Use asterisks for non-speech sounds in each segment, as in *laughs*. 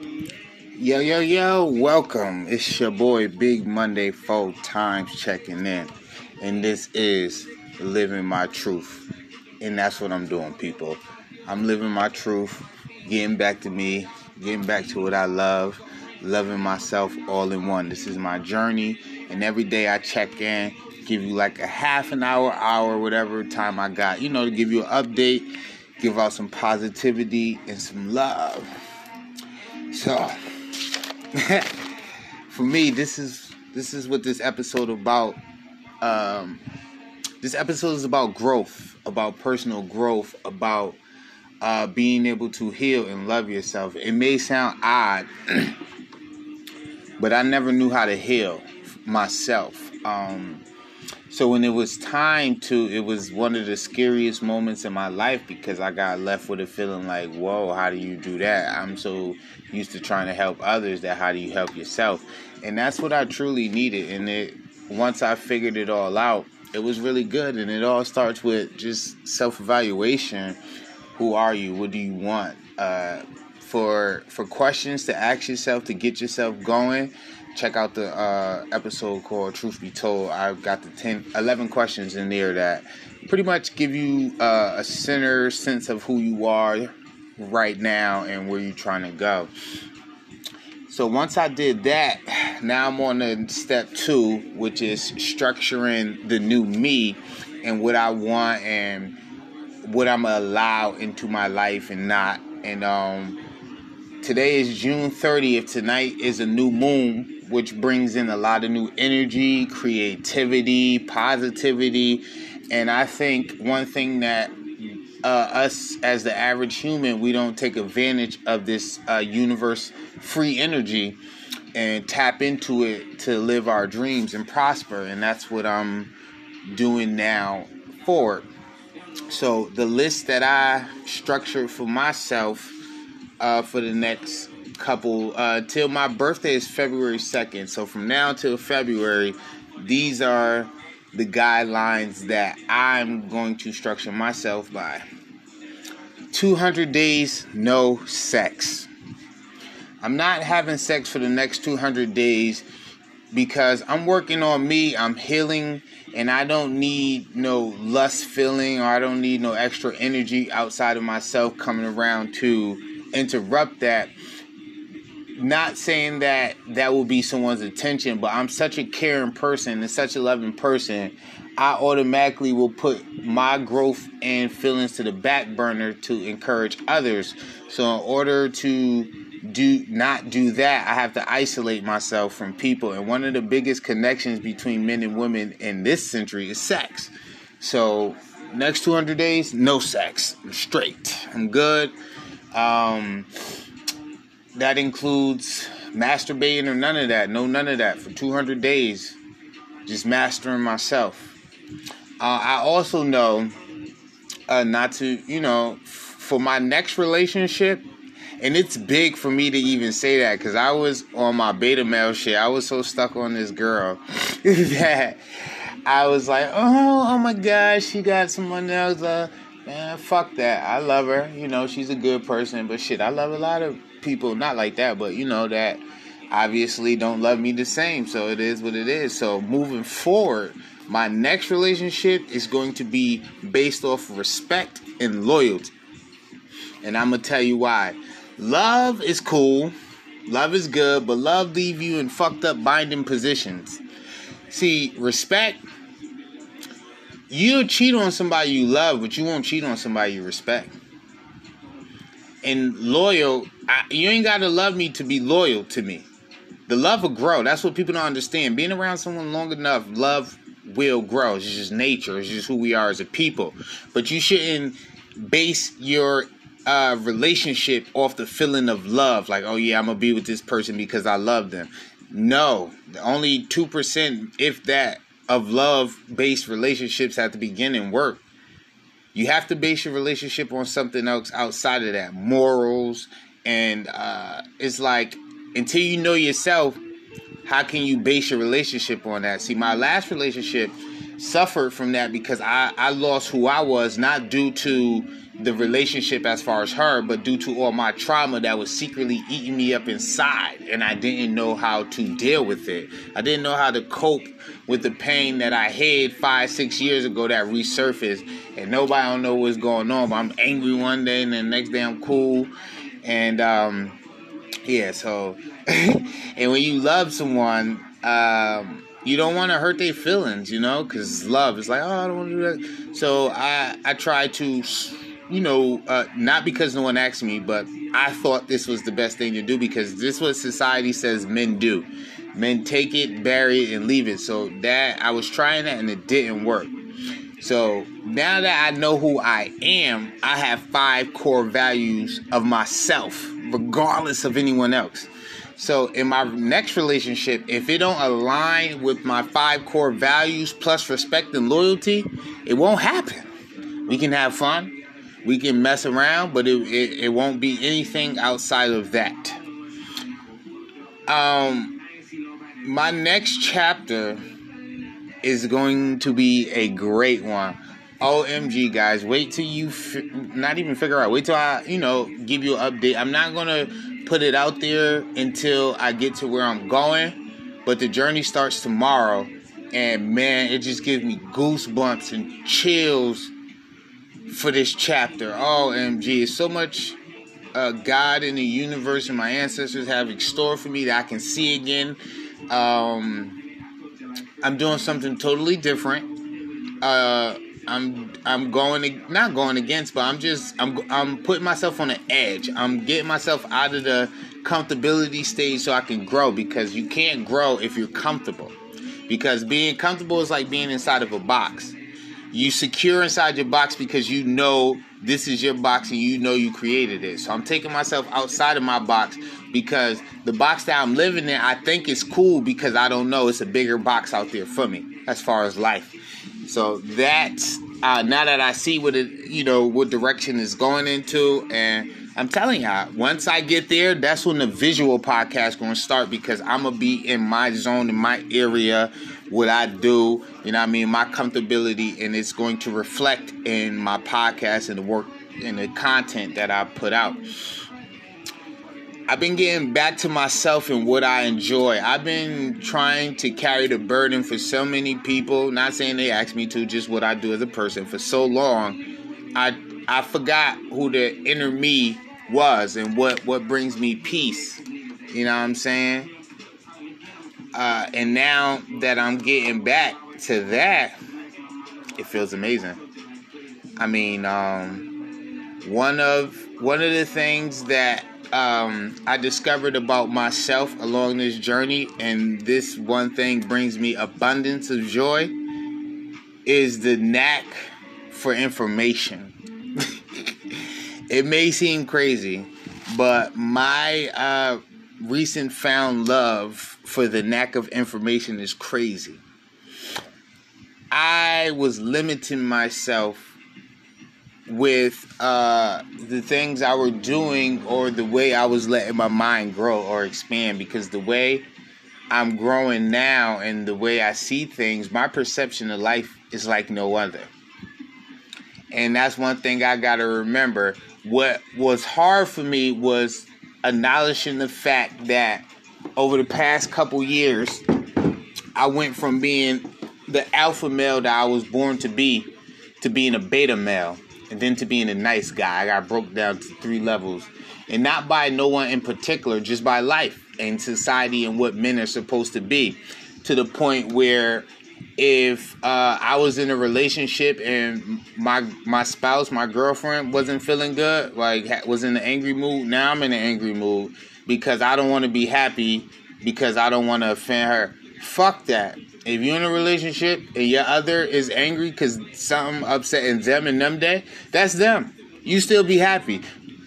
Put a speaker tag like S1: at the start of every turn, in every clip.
S1: Yo, yo, yo, welcome. It's your boy Big Monday Four Times checking in. And this is Living My Truth. And that's what I'm doing, people. I'm living my truth, getting back to me, getting back to what I love, loving myself all in one. This is my journey. And every day I check in, give you like a half an hour, hour, whatever time I got, you know, to give you an update, give out some positivity and some love. So, *laughs* for me, this is this is what this episode about. Um, this episode is about growth, about personal growth, about uh, being able to heal and love yourself. It may sound odd, *clears throat* but I never knew how to heal myself. Um, so when it was time to, it was one of the scariest moments in my life because I got left with a feeling like, whoa, how do you do that? I'm so used to trying to help others that how do you help yourself? And that's what I truly needed. And it once I figured it all out, it was really good. And it all starts with just self evaluation. Who are you? What do you want? Uh, for for questions to ask yourself to get yourself going check out the uh, episode called Truth Be Told. I've got the 10, 11 questions in there that pretty much give you uh, a center sense of who you are right now and where you're trying to go. So once I did that, now I'm on to step two, which is structuring the new me and what I want and what I'm allow into my life and not. And um, today is June 30th. Tonight is a new moon which brings in a lot of new energy, creativity, positivity. And I think one thing that uh, us as the average human, we don't take advantage of this uh, universe free energy and tap into it to live our dreams and prosper. And that's what I'm doing now forward. So the list that I structured for myself uh, for the next couple uh, till my birthday is February 2nd. So from now till February, these are the guidelines that I'm going to structure myself by. 200 days, no sex. I'm not having sex for the next 200 days because I'm working on me, I'm healing, and I don't need no lust feeling or I don't need no extra energy outside of myself coming around to interrupt that not saying that that will be someone's intention, but I'm such a caring person and such a loving person, I automatically will put my growth and feelings to the back burner to encourage others. So in order to do not do that, I have to isolate myself from people. And one of the biggest connections between men and women in this century is sex. So next 200 days, no sex. I'm straight. I'm good. Um, that includes masturbating or none of that. No, none of that for 200 days. Just mastering myself. Uh, I also know uh, not to, you know, for my next relationship, and it's big for me to even say that because I was on my beta male shit. I was so stuck on this girl *laughs* that I was like, oh, oh my gosh, she got someone else. Uh, man, fuck that. I love her. You know, she's a good person, but shit, I love a lot of people not like that, but you know that obviously don't love me the same. So it is what it is. So moving forward, my next relationship is going to be based off respect and loyalty. And I'm gonna tell you why. Love is cool, love is good, but love leave you in fucked up binding positions. See, respect. You'll cheat on somebody you love, but you won't cheat on somebody you respect. And loyal I, you ain't got to love me to be loyal to me. The love will grow. That's what people don't understand. Being around someone long enough, love will grow. It's just nature. It's just who we are as a people. But you shouldn't base your uh, relationship off the feeling of love. Like, oh yeah, I'm gonna be with this person because I love them. No, only two percent, if that, of love-based relationships at the beginning work. You have to base your relationship on something else outside of that, morals and uh, it's like until you know yourself, how can you base your relationship on that? See, my last relationship suffered from that because I, I lost who I was, not due to the relationship as far as her, but due to all my trauma that was secretly eating me up inside, and I didn't know how to deal with it. I didn't know how to cope with the pain that I had five, six years ago that resurfaced, and nobody don't know what's going on. But I'm angry one day, and the next day I'm cool, and um, yeah. So, *laughs* and when you love someone, um, you don't want to hurt their feelings, you know, because love is like, oh, I don't want to do that. So I I try to you know, uh, not because no one asked me, but I thought this was the best thing to do because this is what society says men do. Men take it, bury it, and leave it. So that I was trying that and it didn't work. So now that I know who I am, I have five core values of myself, regardless of anyone else. So in my next relationship, if it don't align with my five core values plus respect and loyalty, it won't happen. We can have fun, we can mess around, but it, it, it won't be anything outside of that. Um, my next chapter is going to be a great one. OMG, guys, wait till you fi- not even figure out. Wait till I, you know, give you an update. I'm not gonna put it out there until I get to where I'm going, but the journey starts tomorrow, and man, it just gives me goosebumps and chills for this chapter. OMG, it's so much uh, God in the universe and my ancestors have in store for me that I can see again. Um, I'm doing something totally different. Uh, I'm I'm going not going against, but I'm just I'm I'm putting myself on the edge. I'm getting myself out of the comfortability stage so I can grow because you can't grow if you're comfortable. Because being comfortable is like being inside of a box. You secure inside your box because you know this is your box and you know you created it. So I'm taking myself outside of my box because the box that I'm living in, I think is cool because I don't know it's a bigger box out there for me as far as life. So that's uh, now that I see what it, you know, what direction is going into, and I'm telling you, once I get there, that's when the visual podcast going to start because I'm gonna be in my zone, in my area, what I do, you know, I mean, my comfortability, and it's going to reflect in my podcast and the work and the content that I put out. I've been getting back to myself and what I enjoy. I've been trying to carry the burden for so many people. Not saying they ask me to, just what I do as a person. For so long, I I forgot who the inner me was and what what brings me peace. You know what I'm saying? Uh, and now that I'm getting back to that, it feels amazing. I mean, um, one of one of the things that um, I discovered about myself along this journey, and this one thing brings me abundance of joy, is the knack for information. *laughs* it may seem crazy, but my uh, recent found love for the knack of information is crazy. I was limiting myself with uh, the things I were doing or the way I was letting my mind grow or expand because the way I'm growing now and the way I see things, my perception of life is like no other. And that's one thing I got to remember. What was hard for me was acknowledging the fact that over the past couple years, I went from being the alpha male that I was born to be to being a beta male and then to being a nice guy. I got broke down to three levels, and not by no one in particular, just by life and society and what men are supposed to be. To the point where, if uh, I was in a relationship and my my spouse, my girlfriend, wasn't feeling good, like was in an angry mood, now I'm in an angry mood because I don't want to be happy because I don't want to offend her. Fuck that. If you're in a relationship and your other is angry because something upsetting them and them day, that's them. You still be happy.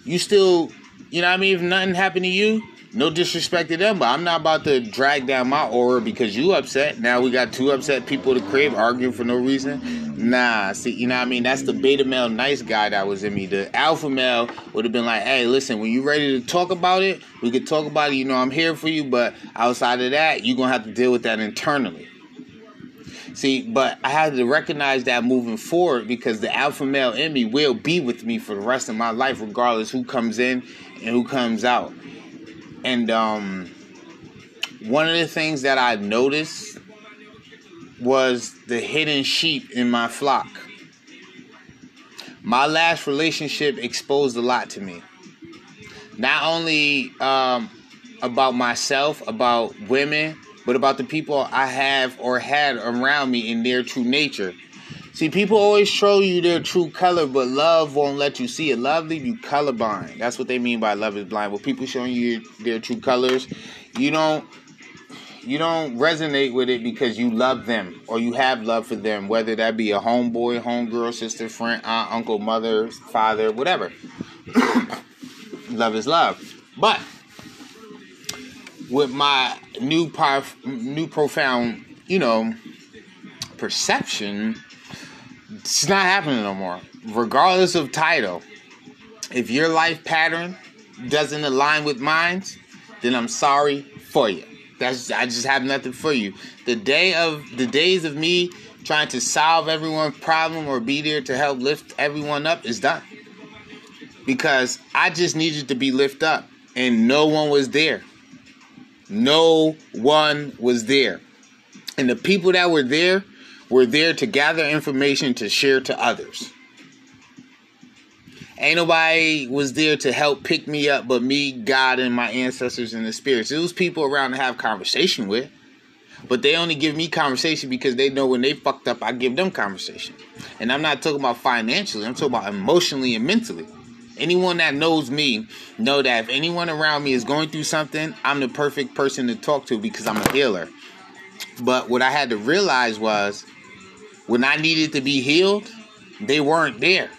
S1: You still, you know what I mean? If nothing happened to you, no disrespect to them, but I'm not about to drag down my aura because you upset. Now we got two upset people to crib arguing for no reason. Nah, see, you know what I mean? That's the beta male nice guy that was in me. The alpha male would have been like, hey, listen, when you ready to talk about it, we could talk about it. You know, I'm here for you, but outside of that, you're going to have to deal with that internally. See, but I had to recognize that moving forward because the alpha male in me will be with me for the rest of my life, regardless who comes in and who comes out. And um, one of the things that I noticed was the hidden sheep in my flock. My last relationship exposed a lot to me. Not only um, about myself, about women, but about the people I have or had around me in their true nature. See, people always show you their true color, but love won't let you see it. Love leave you colorblind. That's what they mean by love is blind. With people showing you their true colors, you don't you don't resonate with it because you love them or you have love for them, whether that be a homeboy, homegirl, sister, friend, aunt, uncle, mother, father, whatever. *coughs* love is love. But with my new power, new profound, you know, perception, it's not happening no more. Regardless of title, if your life pattern doesn't align with mine, then I'm sorry for you. That's I just have nothing for you. The day of the days of me trying to solve everyone's problem or be there to help lift everyone up is done. Because I just needed to be lifted up and no one was there. No one was there. And the people that were there were there to gather information to share to others. Ain't nobody was there to help pick me up but me, God, and my ancestors and the spirits. It was people around to have conversation with. But they only give me conversation because they know when they fucked up, I give them conversation. And I'm not talking about financially, I'm talking about emotionally and mentally. Anyone that knows me know that if anyone around me is going through something, I'm the perfect person to talk to because I'm a healer. But what I had to realize was when I needed to be healed, they weren't there.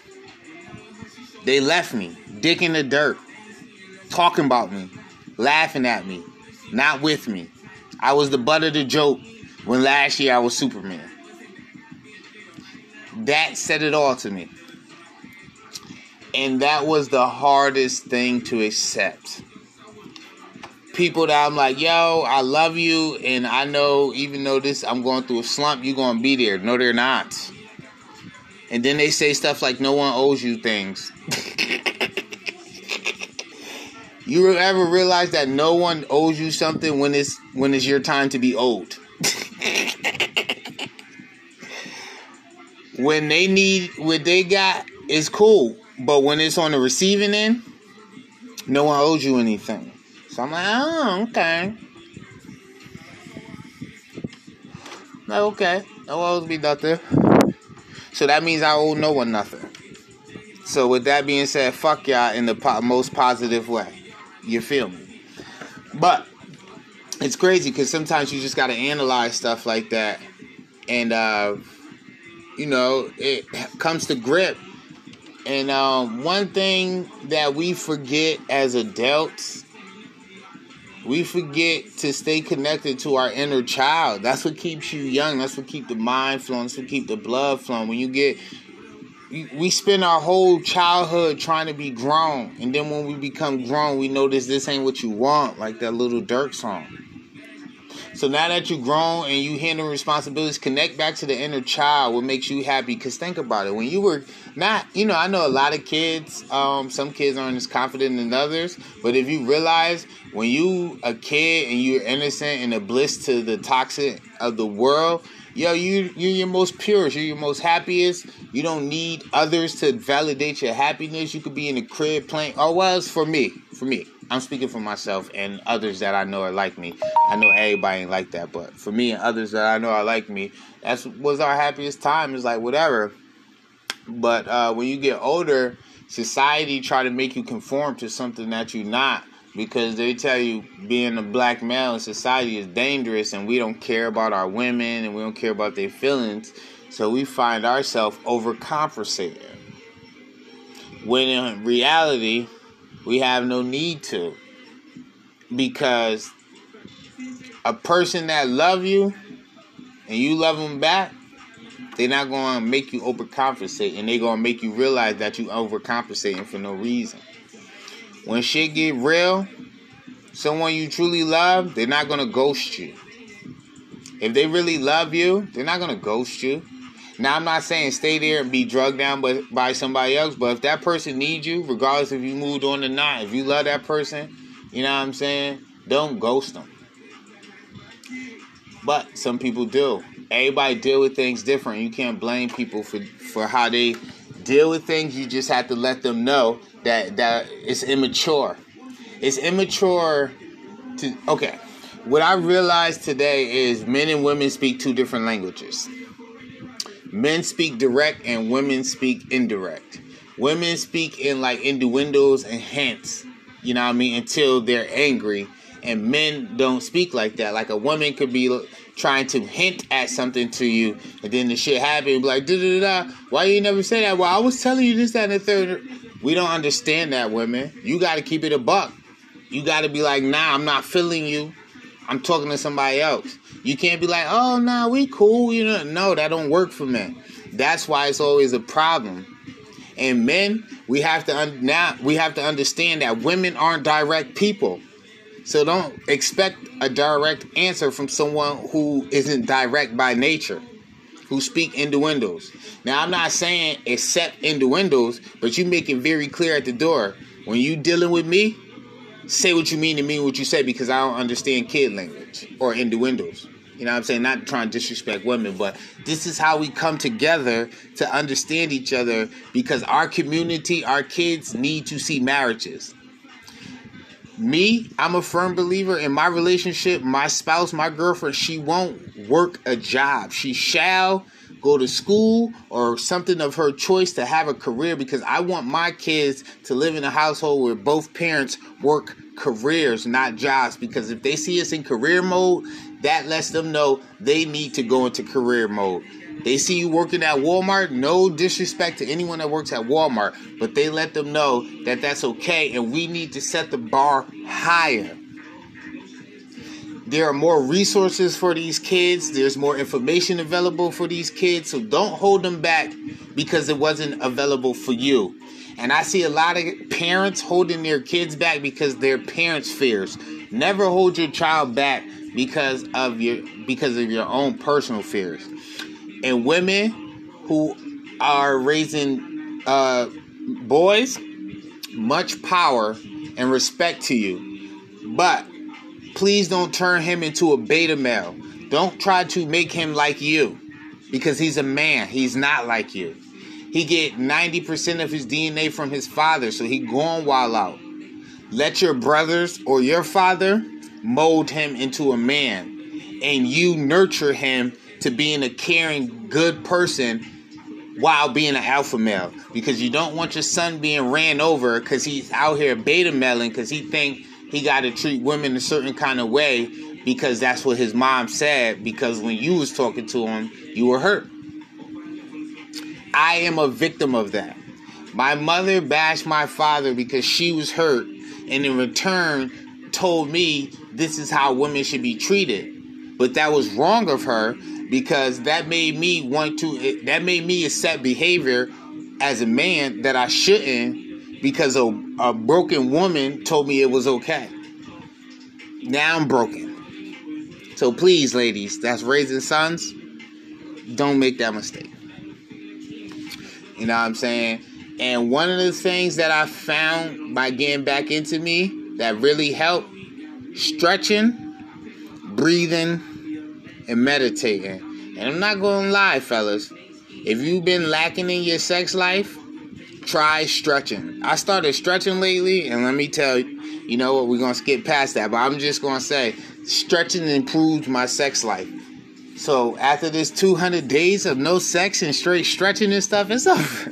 S1: They left me, dick in the dirt, talking about me, laughing at me, not with me. I was the butt of the joke when last year I was Superman. That said it all to me. And that was the hardest thing to accept. People that I'm like, yo, I love you, and I know even though this I'm going through a slump, you're gonna be there. No, they're not. And then they say stuff like, no one owes you things. *laughs* you ever realize that no one owes you something when it's when it's your time to be owed? *laughs* when they need what they got, is cool. But when it's on the receiving end, no one owes you anything. So I'm like, oh, okay. Like, okay. No one owes me nothing. So that means I owe no one nothing. So with that being said, fuck y'all in the po- most positive way. You feel me? But it's crazy because sometimes you just got to analyze stuff like that. And, uh, you know, it comes to grip and um, one thing that we forget as adults, we forget to stay connected to our inner child. That's what keeps you young. That's what keeps the mind flowing. That's what keeps the blood flowing. When you get, we spend our whole childhood trying to be grown, and then when we become grown, we notice this ain't what you want, like that Lil Durk song. So now that you're grown and you handle responsibilities, connect back to the inner child. What makes you happy? Because think about it. When you were not, you know, I know a lot of kids. Um, some kids aren't as confident as others. But if you realize when you a kid and you're innocent and a bliss to the toxic of the world, yo, you you're your most purest. You're your most happiest. You don't need others to validate your happiness. You could be in the crib playing. Oh, well, it's for me. For me. I'm speaking for myself and others that I know are like me. I know everybody ain't like that, but for me and others that I know are like me, that's was our happiest time. Is like whatever. But uh, when you get older, society try to make you conform to something that you're not because they tell you being a black male in society is dangerous and we don't care about our women and we don't care about their feelings. So we find ourselves overcompensating. When in reality, we have no need to. Because a person that love you and you love them back, they're not going to make you overcompensate and they're going to make you realize that you overcompensating for no reason. When shit get real, someone you truly love, they're not to ghost you. If they really love you, they're not gonna ghost you. Now I'm not saying stay there and be drugged down by, by somebody else, but if that person needs you, regardless if you moved on or not, if you love that person, you know what I'm saying? Don't ghost them. But some people do. Everybody deal with things different. You can't blame people for for how they deal with things. You just have to let them know that that it's immature. It's immature to okay. What I realized today is men and women speak two different languages. Men speak direct and women speak indirect. Women speak in like innuendos and hints, you know what I mean, until they're angry. And men don't speak like that. Like a woman could be trying to hint at something to you, and then the shit happen, be like, da da da. Why you never say that? Well, I was telling you this, that, and the third. We don't understand that, women. You got to keep it a buck. You got to be like, nah, I'm not feeling you. I'm talking to somebody else. You can't be like, oh, nah, we cool. You know, no, that don't work for men. That's why it's always a problem. And men, we have to un- now we have to understand that women aren't direct people. So don't expect a direct answer from someone who isn't direct by nature, who speak innuendos. Now I'm not saying accept innuendos, but you make it very clear at the door. When you dealing with me, say what you mean to mean what you say because I don't understand kid language or innuendos. You know what I'm saying? Not trying to disrespect women, but this is how we come together to understand each other because our community, our kids need to see marriages me, I'm a firm believer in my relationship, my spouse, my girlfriend, she won't work a job. She shall go to school or something of her choice to have a career because I want my kids to live in a household where both parents work careers, not jobs. Because if they see us in career mode, that lets them know they need to go into career mode. They see you working at Walmart, no disrespect to anyone that works at Walmart, but they let them know that that's okay and we need to set the bar higher. There are more resources for these kids, there's more information available for these kids, so don't hold them back because it wasn't available for you. And I see a lot of parents holding their kids back because their parents' fears. Never hold your child back because of your because of your own personal fears and women who are raising uh, boys, much power and respect to you. But please don't turn him into a beta male. Don't try to make him like you because he's a man. He's not like you. He get 90% of his DNA from his father, so he going wild out. Let your brothers or your father mold him into a man and you nurture him to being a caring, good person while being an alpha male. Because you don't want your son being ran over because he's out here beta mailing because he think he got to treat women a certain kind of way because that's what his mom said because when you was talking to him you were hurt. I am a victim of that. My mother bashed my father because she was hurt and in return told me this is how women should be treated. But that was wrong of her because that made me want to that made me accept behavior as a man that I shouldn't because a, a broken woman told me it was okay. Now I'm broken. So please, ladies, that's raising sons, don't make that mistake. You know what I'm saying? And one of the things that I found by getting back into me that really helped stretching, breathing, and meditating. And I'm not going to lie, fellas. If you've been lacking in your sex life, try stretching. I started stretching lately, and let me tell you, you know what, we're going to skip past that, but I'm just going to say stretching improved my sex life. So after this 200 days of no sex and straight stretching and stuff, it's *laughs* over.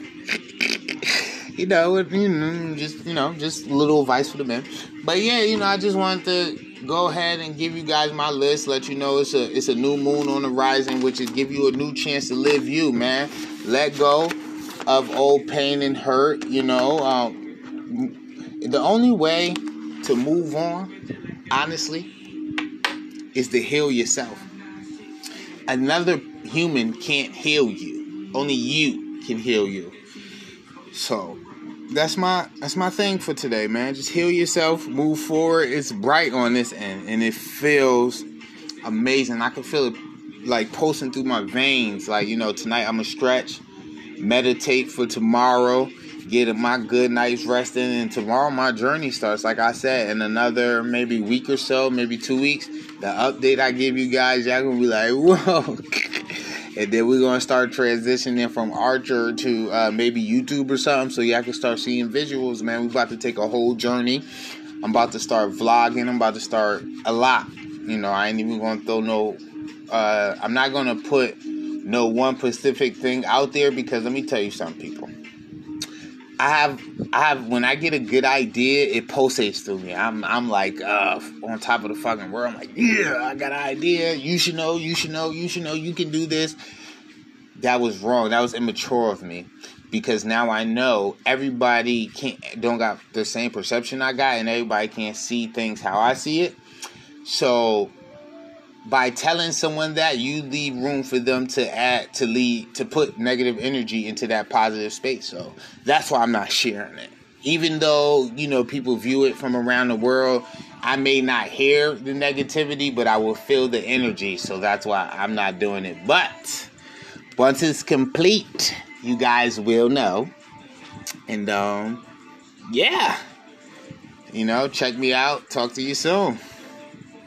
S1: you know, you know, just you know, just little advice for the men. But yeah, you know, I just wanted to go ahead and give you guys my list. Let you know it's a it's a new moon on the rising, which is give you a new chance to live you, man. Let go of old pain and hurt. You know, um, the only way to move on, honestly, is to heal yourself. Another human can't heal you. Only you can heal you. So that's my that's my thing for today, man. Just heal yourself, move forward. It's bright on this end, and it feels amazing. I can feel it like pulsing through my veins. Like you know, tonight I'm gonna stretch, meditate for tomorrow, get my good night's resting, and tomorrow my journey starts. Like I said, in another maybe week or so, maybe two weeks, the update I give you guys, y'all gonna be like, *laughs* whoa. And then we're gonna start transitioning from Anchor to uh, maybe YouTube or something, so y'all can start seeing visuals. Man, we about to take a whole journey. I'm about to start vlogging. I'm about to start a lot. You know, I ain't even gonna throw no. Uh, I'm not gonna put no one specific thing out there because let me tell you something, people. I have, I have. When I get a good idea, it pulsates through me. I'm, I'm like uh, on top of the fucking world. I'm like, yeah, I got an idea. You should know. You should know. You should know. You can do this. That was wrong. That was immature of me because now I know everybody can't don't got the same perception I got, and everybody can't see things how I see it. So by telling someone that you leave room for them to add to lead to put negative energy into that positive space. So that's why i'm not sharing it. Even though you know people view it from around the world i may not hear the negativity but i will feel the energy. So that's why i'm not doing it. But once it's complete you guys will know. And um yeah. You know check me out. Talk to you soon